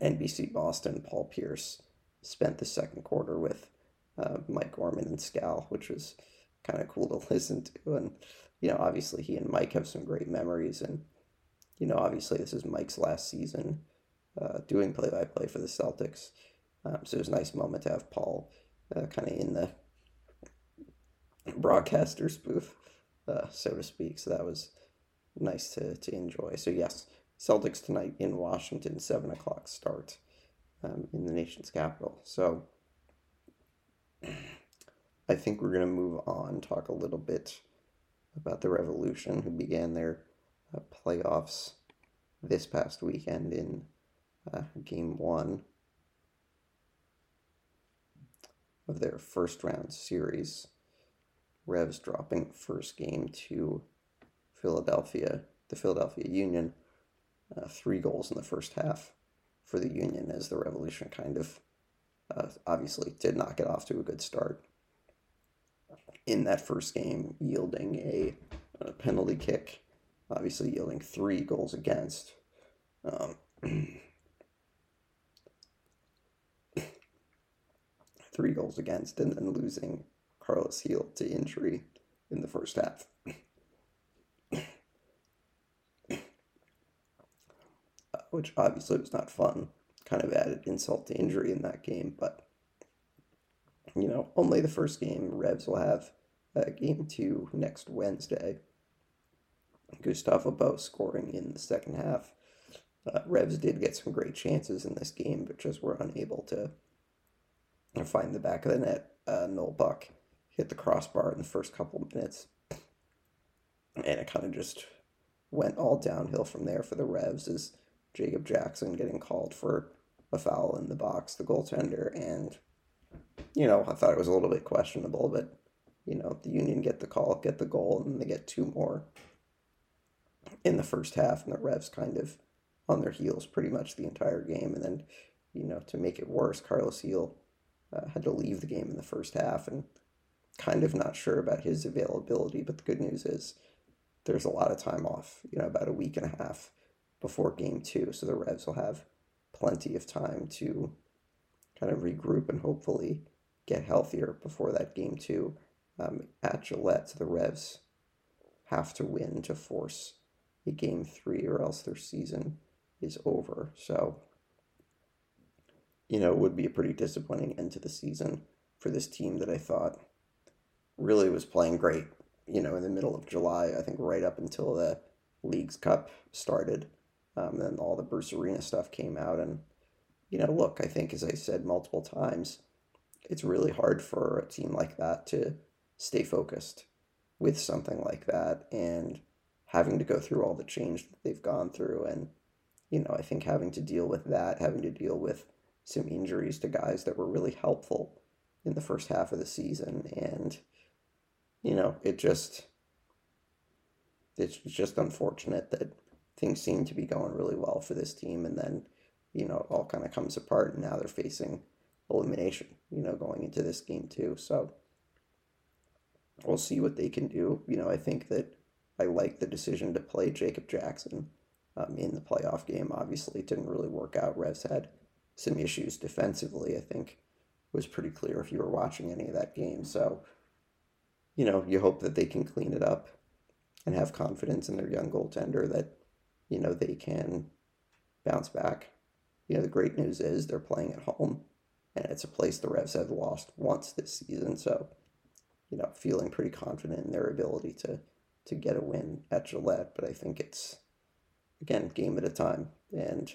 NBC Boston. Paul Pierce spent the second quarter with uh, Mike Gorman and Scal, which was kind of cool to listen to. And, you know, obviously he and Mike have some great memories. And, you know, obviously this is Mike's last season uh, doing play by play for the Celtics. Um, so it was a nice moment to have Paul uh, kind of in the broadcaster's booth, uh, so to speak. So that was nice to, to enjoy. So, yes, Celtics tonight in Washington, 7 o'clock start um, in the nation's capital. So, I think we're going to move on, talk a little bit about the Revolution, who began their uh, playoffs this past weekend in uh, game one of their first round series. Revs dropping first game to Philadelphia, the Philadelphia Union, uh, three goals in the first half for the Union as the Revolution kind of uh, obviously did not get off to a good start in that first game, yielding a, a penalty kick, obviously yielding three goals against. Um, three goals against, and then losing Carlos Gil to injury in the first half. Which obviously was not fun. Kind of added insult to injury in that game, but you know, only the first game. Revs will have uh, game two next Wednesday. Gustavo Bou scoring in the second half. Uh, Revs did get some great chances in this game, but just were unable to find the back of the net. Uh, Noel Buck hit the crossbar in the first couple of minutes, and it kind of just went all downhill from there for the Revs as Jacob Jackson getting called for a foul in the box, the goaltender, and you know, I thought it was a little bit questionable, but you know, the Union get the call, get the goal, and they get two more in the first half, and the Revs kind of on their heels pretty much the entire game. And then, you know, to make it worse, Carlos Gil uh, had to leave the game in the first half, and kind of not sure about his availability. But the good news is there's a lot of time off, you know, about a week and a half before game two, so the Revs will have plenty of time to kind of regroup and hopefully get healthier before that game two um, at Gillette. The Revs have to win to force a game three, or else their season is over. So, you know, it would be a pretty disappointing end to the season for this team that I thought really was playing great. You know, in the middle of July, I think right up until the Leagues Cup started, um, then all the Bruce Arena stuff came out, and you know, look, I think as I said multiple times, it's really hard for a team like that to stay focused with something like that and having to go through all the change that they've gone through and you know, I think having to deal with that, having to deal with some injuries to guys that were really helpful in the first half of the season and you know, it just it's just unfortunate that things seem to be going really well for this team and then you know, it all kind of comes apart and now they're facing elimination, you know, going into this game too. So we'll see what they can do. You know, I think that I like the decision to play Jacob Jackson um, in the playoff game. Obviously, it didn't really work out. Revs had some issues defensively, I think was pretty clear if you were watching any of that game. So, you know, you hope that they can clean it up and have confidence in their young goaltender that, you know, they can bounce back. You know, the great news is they're playing at home and it's a place the Revs have lost once this season. So, you know, feeling pretty confident in their ability to to get a win at Gillette. But I think it's again game at a time and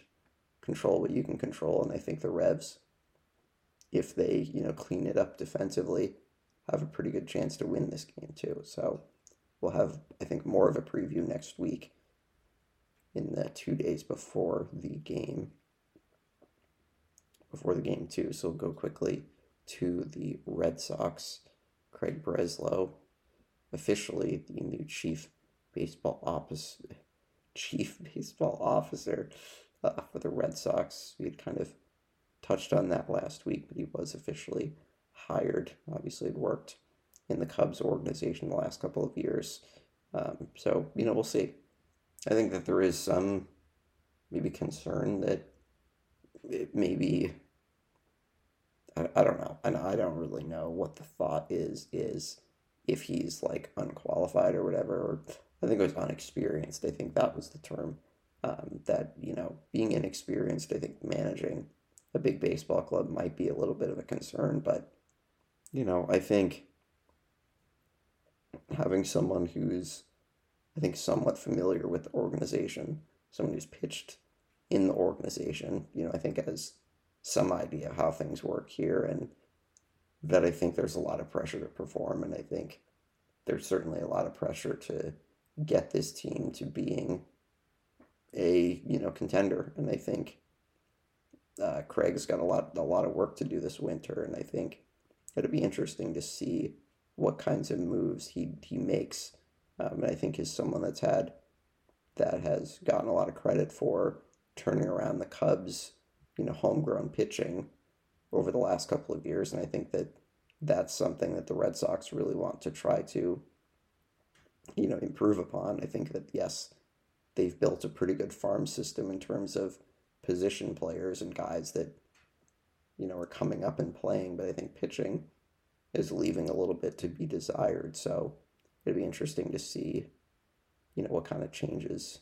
control what you can control. And I think the Revs, if they you know clean it up defensively, have a pretty good chance to win this game too. So we'll have I think more of a preview next week in the two days before the game before the game too. So we'll go quickly to the Red Sox. Craig Breslow, officially the new chief baseball officer, chief baseball officer uh, for the Red Sox. We had kind of touched on that last week, but he was officially hired. Obviously, had worked in the Cubs organization the last couple of years. Um, so you know, we'll see. I think that there is some maybe concern that it maybe I, I don't know and I don't really know what the thought is is if he's like unqualified or whatever or I think it was unexperienced I think that was the term um, that you know being inexperienced I think managing a big baseball club might be a little bit of a concern but you know I think having someone who's I think somewhat familiar with the organization someone who's pitched in the organization, you know, I think has some idea how things work here and that I think there's a lot of pressure to perform. And I think there's certainly a lot of pressure to get this team to being a, you know, contender. And I think uh, Craig's got a lot a lot of work to do this winter. And I think it'll be interesting to see what kinds of moves he he makes. Um, and I think he's someone that's had that has gotten a lot of credit for turning around the Cubs, you know, homegrown pitching over the last couple of years. And I think that that's something that the Red Sox really want to try to, you know, improve upon. I think that, yes, they've built a pretty good farm system in terms of position players and guys that, you know, are coming up and playing. But I think pitching is leaving a little bit to be desired. So it'd be interesting to see, you know, what kind of changes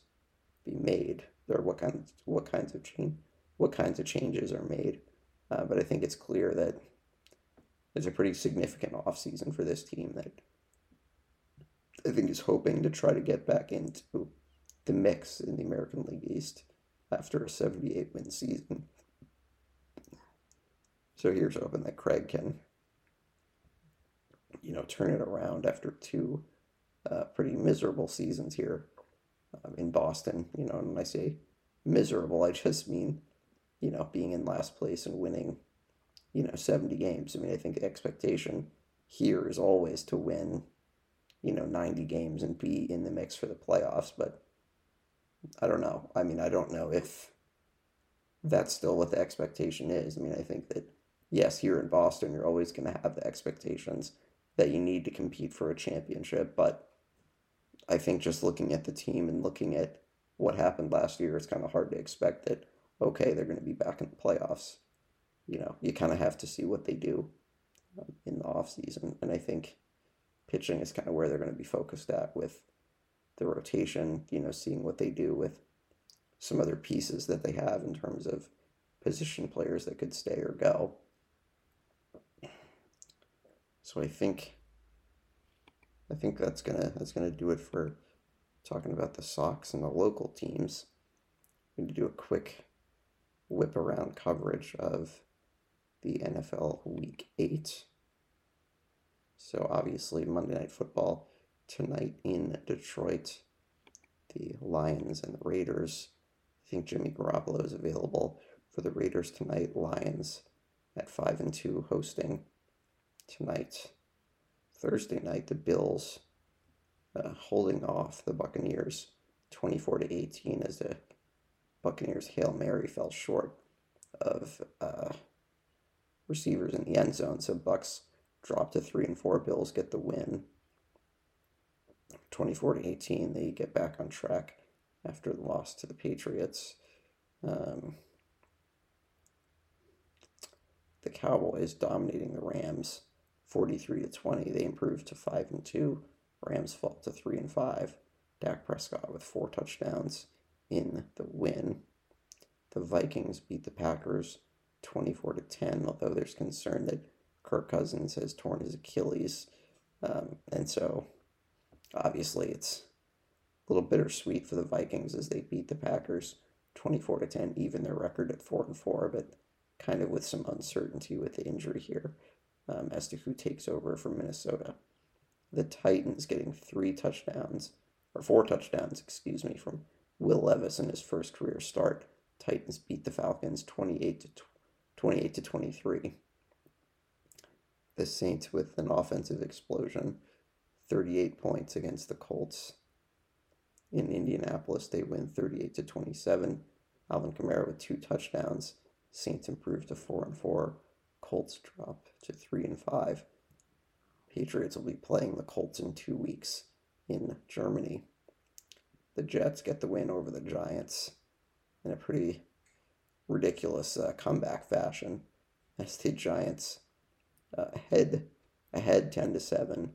be made or what kinds what kinds of change what kinds of changes are made. Uh, but I think it's clear that there's a pretty significant offseason for this team that I think is hoping to try to get back into the mix in the American League East after a 78 win season. So here's hoping that Craig can, you know, turn it around after two uh, pretty miserable seasons here um, in Boston. You know, and when I say miserable, I just mean, you know, being in last place and winning, you know, 70 games. I mean, I think the expectation here is always to win, you know, 90 games and be in the mix for the playoffs. But I don't know. I mean, I don't know if that's still what the expectation is. I mean, I think that, yes, here in Boston, you're always going to have the expectations that you need to compete for a championship. But I think just looking at the team and looking at what happened last year, it's kind of hard to expect that, okay, they're going to be back in the playoffs. You know, you kind of have to see what they do um, in the offseason. And I think pitching is kind of where they're going to be focused at with the rotation, you know, seeing what they do with some other pieces that they have in terms of position players that could stay or go. So I think I think that's gonna that's gonna do it for talking about the Sox and the local teams. I'm going to do a quick whip around coverage of the NFL Week 8. So, obviously, Monday Night Football tonight in Detroit. The Lions and the Raiders. I think Jimmy Garoppolo is available for the Raiders tonight. Lions at 5 and 2 hosting tonight. Thursday night, the Bills uh, holding off the Buccaneers 24 to 18 as the Buccaneers Hail Mary fell short of uh, receivers in the end zone. So Bucks drop to three and four. Bills get the win. 24 to 18. They get back on track after the loss to the Patriots. Um, the Cowboys dominating the Rams 43 to 20. They improved to 5 and 2. Rams fall to 3 and 5. Dak Prescott with four touchdowns in the win. The Vikings beat the Packers 24 to 10, although there's concern that Kirk Cousins has torn his Achilles. Um, and so obviously it's a little bittersweet for the Vikings as they beat the Packers 24 to 10, even their record at 4 and 4, but kind of with some uncertainty with the injury here um, as to who takes over for Minnesota. The Titans getting three touchdowns, or four touchdowns, excuse me, from Will Levis in his first career start. Titans beat the Falcons 28 to 28 to 23. The Saints with an offensive explosion, 38 points against the Colts. In Indianapolis, they win 38 to 27. Alvin Kamara with two touchdowns. Saints improve to 4 and 4. Colts drop to 3 and 5. Patriots will be playing the Colts in 2 weeks in Germany. The Jets get the win over the Giants in a pretty ridiculous uh, comeback fashion as the Giants uh, head ahead 10 to 7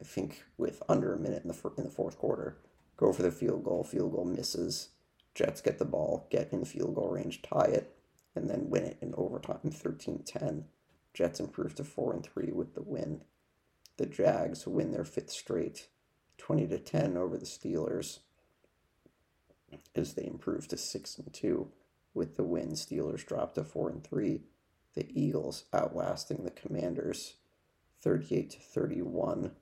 I think with under a minute in the in the fourth quarter go for the field goal field goal misses Jets get the ball get in field goal range tie it and then win it in overtime 13-10 Jets improve to 4 and 3 with the win the Jags win their fifth straight 20 to 10 over the Steelers as they improve to 6 and 2 with the win. Steelers drop to 4 and 3. The Eagles outlasting the Commanders 38 to 31.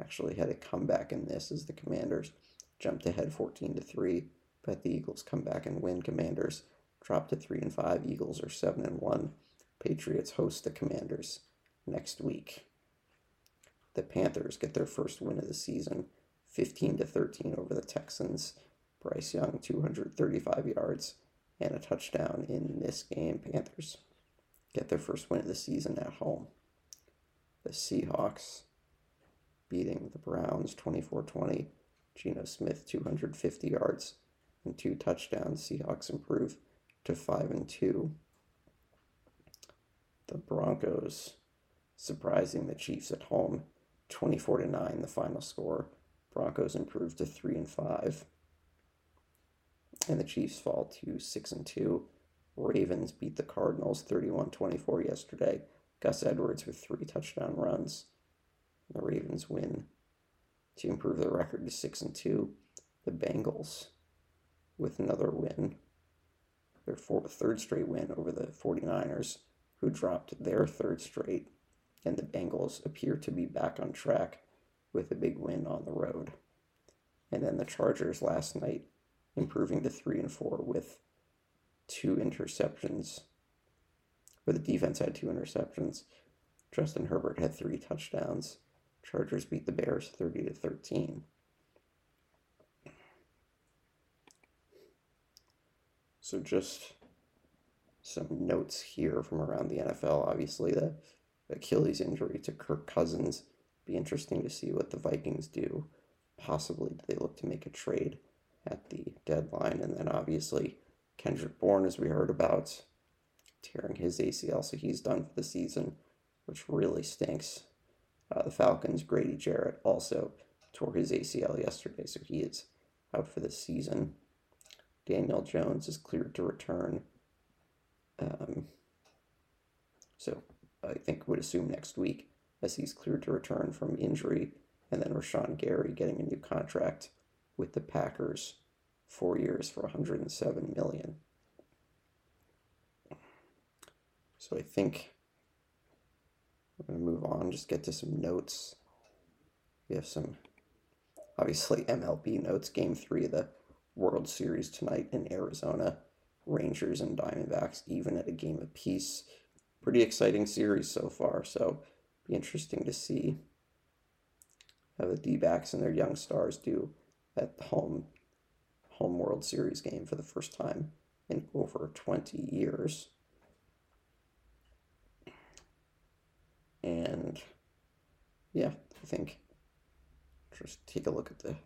Actually had a comeback in this as the Commanders jumped ahead 14 to 3, but the Eagles come back and win. Commanders drop to 3 and 5. Eagles are 7 and 1. Patriots host the Commanders next week. The Panthers get their first win of the season, 15 to 13 over the Texans. Bryce Young 235 yards and a touchdown in this game. Panthers get their first win of the season at home. The Seahawks beating the Browns 24 20. Geno Smith 250 yards and two touchdowns. Seahawks improve to 5 and 2. The Broncos surprising the Chiefs at home 24 to 9 the final score. Broncos improved to 3 and 5 and the Chiefs fall to 6 and 2. Ravens beat the Cardinals 31-24 yesterday. Gus Edwards with three touchdown runs. The Ravens win to improve their record to 6 and 2. The Bengals with another win. Their fourth, third straight win over the 49ers, who dropped their third straight. And the Bengals appear to be back on track with a big win on the road. And then the Chargers last night improving to three and four with two interceptions. Where the defense had two interceptions. Justin Herbert had three touchdowns. Chargers beat the Bears 30 to 13. So just some notes here from around the NFL. Obviously, the Achilles injury to Kirk Cousins. Be interesting to see what the Vikings do. Possibly, do they look to make a trade? at the deadline. And then obviously Kendrick Bourne, as we heard about, tearing his ACL, so he's done for the season, which really stinks. Uh, the Falcons, Grady Jarrett also tore his ACL yesterday, so he is out for the season. Daniel Jones is cleared to return. Um, so I think would assume next week as he's cleared to return from injury, and then Rashan Gary getting a new contract with the Packers, four years for 107 million. So I think going to move on, just get to some notes. We have some, obviously, MLB notes. Game three of the World Series tonight in Arizona. Rangers and Diamondbacks even at a game apiece. Pretty exciting series so far, so be interesting to see how the D-backs and their young stars do at the home home World Series game for the first time in over 20 years. And yeah, I think just take a look at the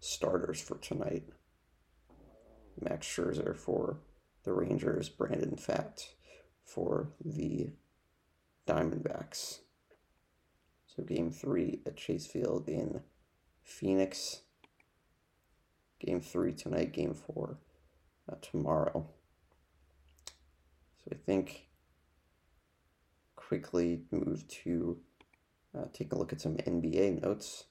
starters for tonight. Max Scherzer for the Rangers, Brandon Pfaadt for the Diamondbacks. So game three at Chase Field in Phoenix. Game three tonight, game four uh, tomorrow. So I think quickly move to uh, take a look at some NBA notes.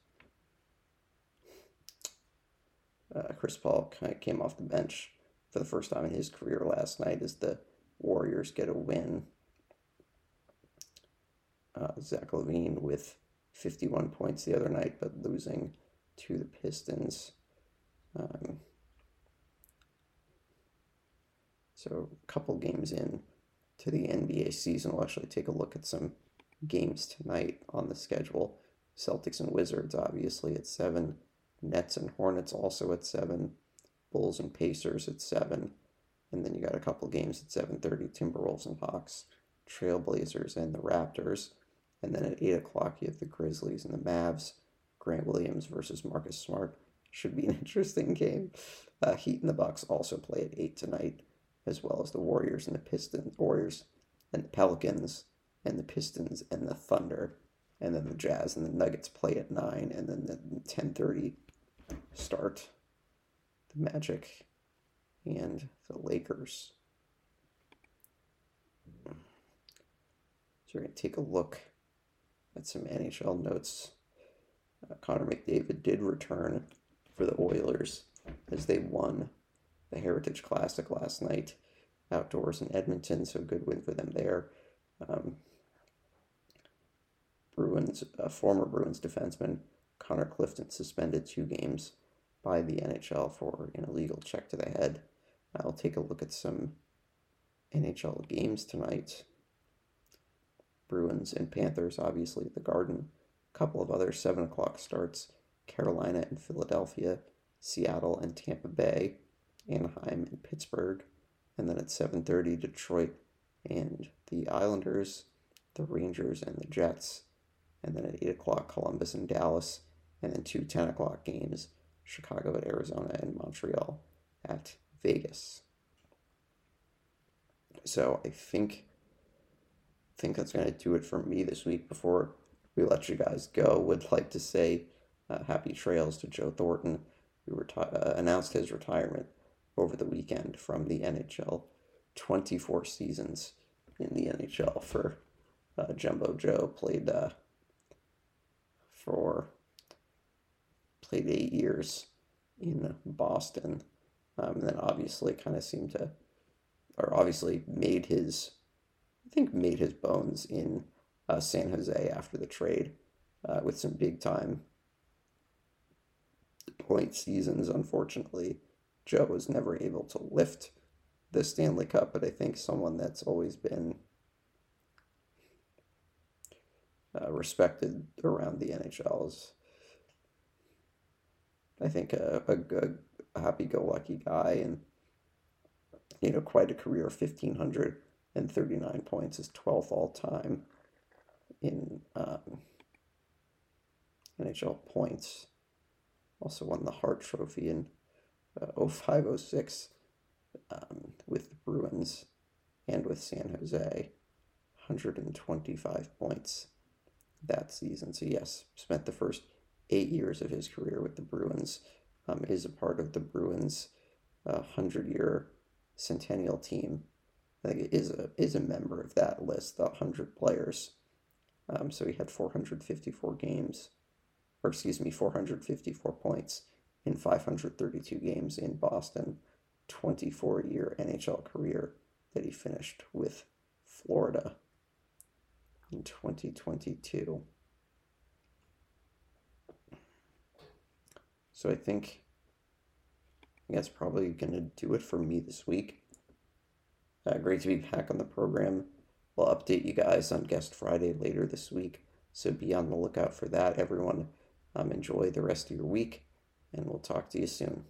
Uh, Chris Paul kind of came off the bench for the first time in his career last night as the Warriors get a win. Uh, Zach LaVine with 51 points the other night, but losing to the Pistons. Um, so a couple games in to the NBA season, we'll actually take a look at some games tonight on the schedule. Celtics and Wizards, obviously, at 7. Nets and Hornets also at 7. Bulls and Pacers at 7. And then you got a couple games at 7.30, Timberwolves and Hawks, Trailblazers and the Raptors. And then at 8 o'clock, you have the Grizzlies and the Mavs, Grant Williams versus Marcus Smart. Should be an interesting game. Uh, Heat and the Bucks also play at 8 tonight, as well as the Warriors and the Pistons, Warriors and the Pelicans and the Pistons and the Thunder. And then the Jazz and the Nuggets play at 9, and then the 10.30 start the Magic and the Lakers. So we're going to take a look at some NHL notes. Uh, Connor McDavid did return for the Oilers as they won the Heritage Classic last night outdoors in Edmonton, so good win for them there. Um, Bruins, uh, former Bruins defenseman Connor Clifton suspended two games by the NHL for an illegal check to the head. I'll take a look at some NHL games tonight. Bruins and Panthers, obviously, the Garden. A couple of other 7 o'clock starts Carolina and Philadelphia, Seattle and Tampa Bay, Anaheim and Pittsburgh. And then at 7.30, Detroit and the Islanders, the Rangers and the Jets. And then at 8 o'clock, Columbus and Dallas. And then two 10 o'clock games, Chicago at Arizona and Montreal at Vegas. So I think think that's going to do it for me this week. Before we let you guys go, would like to say uh, happy trails to Joe Thornton, who reti- uh, announced his retirement over the weekend from the NHL. 24 seasons in the NHL for uh, Jumbo Joe. Played uh, for played eight years in Boston, um, and then obviously kind of seemed to, or obviously made his, I think made his bones in uh, San Jose after the trade, uh, with some big time point seasons. Unfortunately, Joe was never able to lift the Stanley Cup, but I think someone that's always been uh, respected around the NHL is, I think, a, a, a happy-go-lucky guy and you know quite a career. Fifteen hundred and thirty-nine points is twelfth all time in um, NHL points. Also won the Hart Trophy in uh, 0506 um, with the Bruins and with San Jose. 125 points that season. So, yes, spent the first eight years of his career with the Bruins. Um, is a part of the Bruins' uh, 100 year centennial team. I think is a, is a member of that list, the 100 players. Um, so he had 454 games, or excuse me, 454 points in 532 games in Boston, 24 year NHL career that he finished with Florida. in 2022. So I think that's probably going to do it for me this week. Uh, great to be back on the program. We'll update you guys on Guest Friday later this week, so be on the lookout for that. Everyone, um, enjoy the rest of your week, and we'll talk to you soon.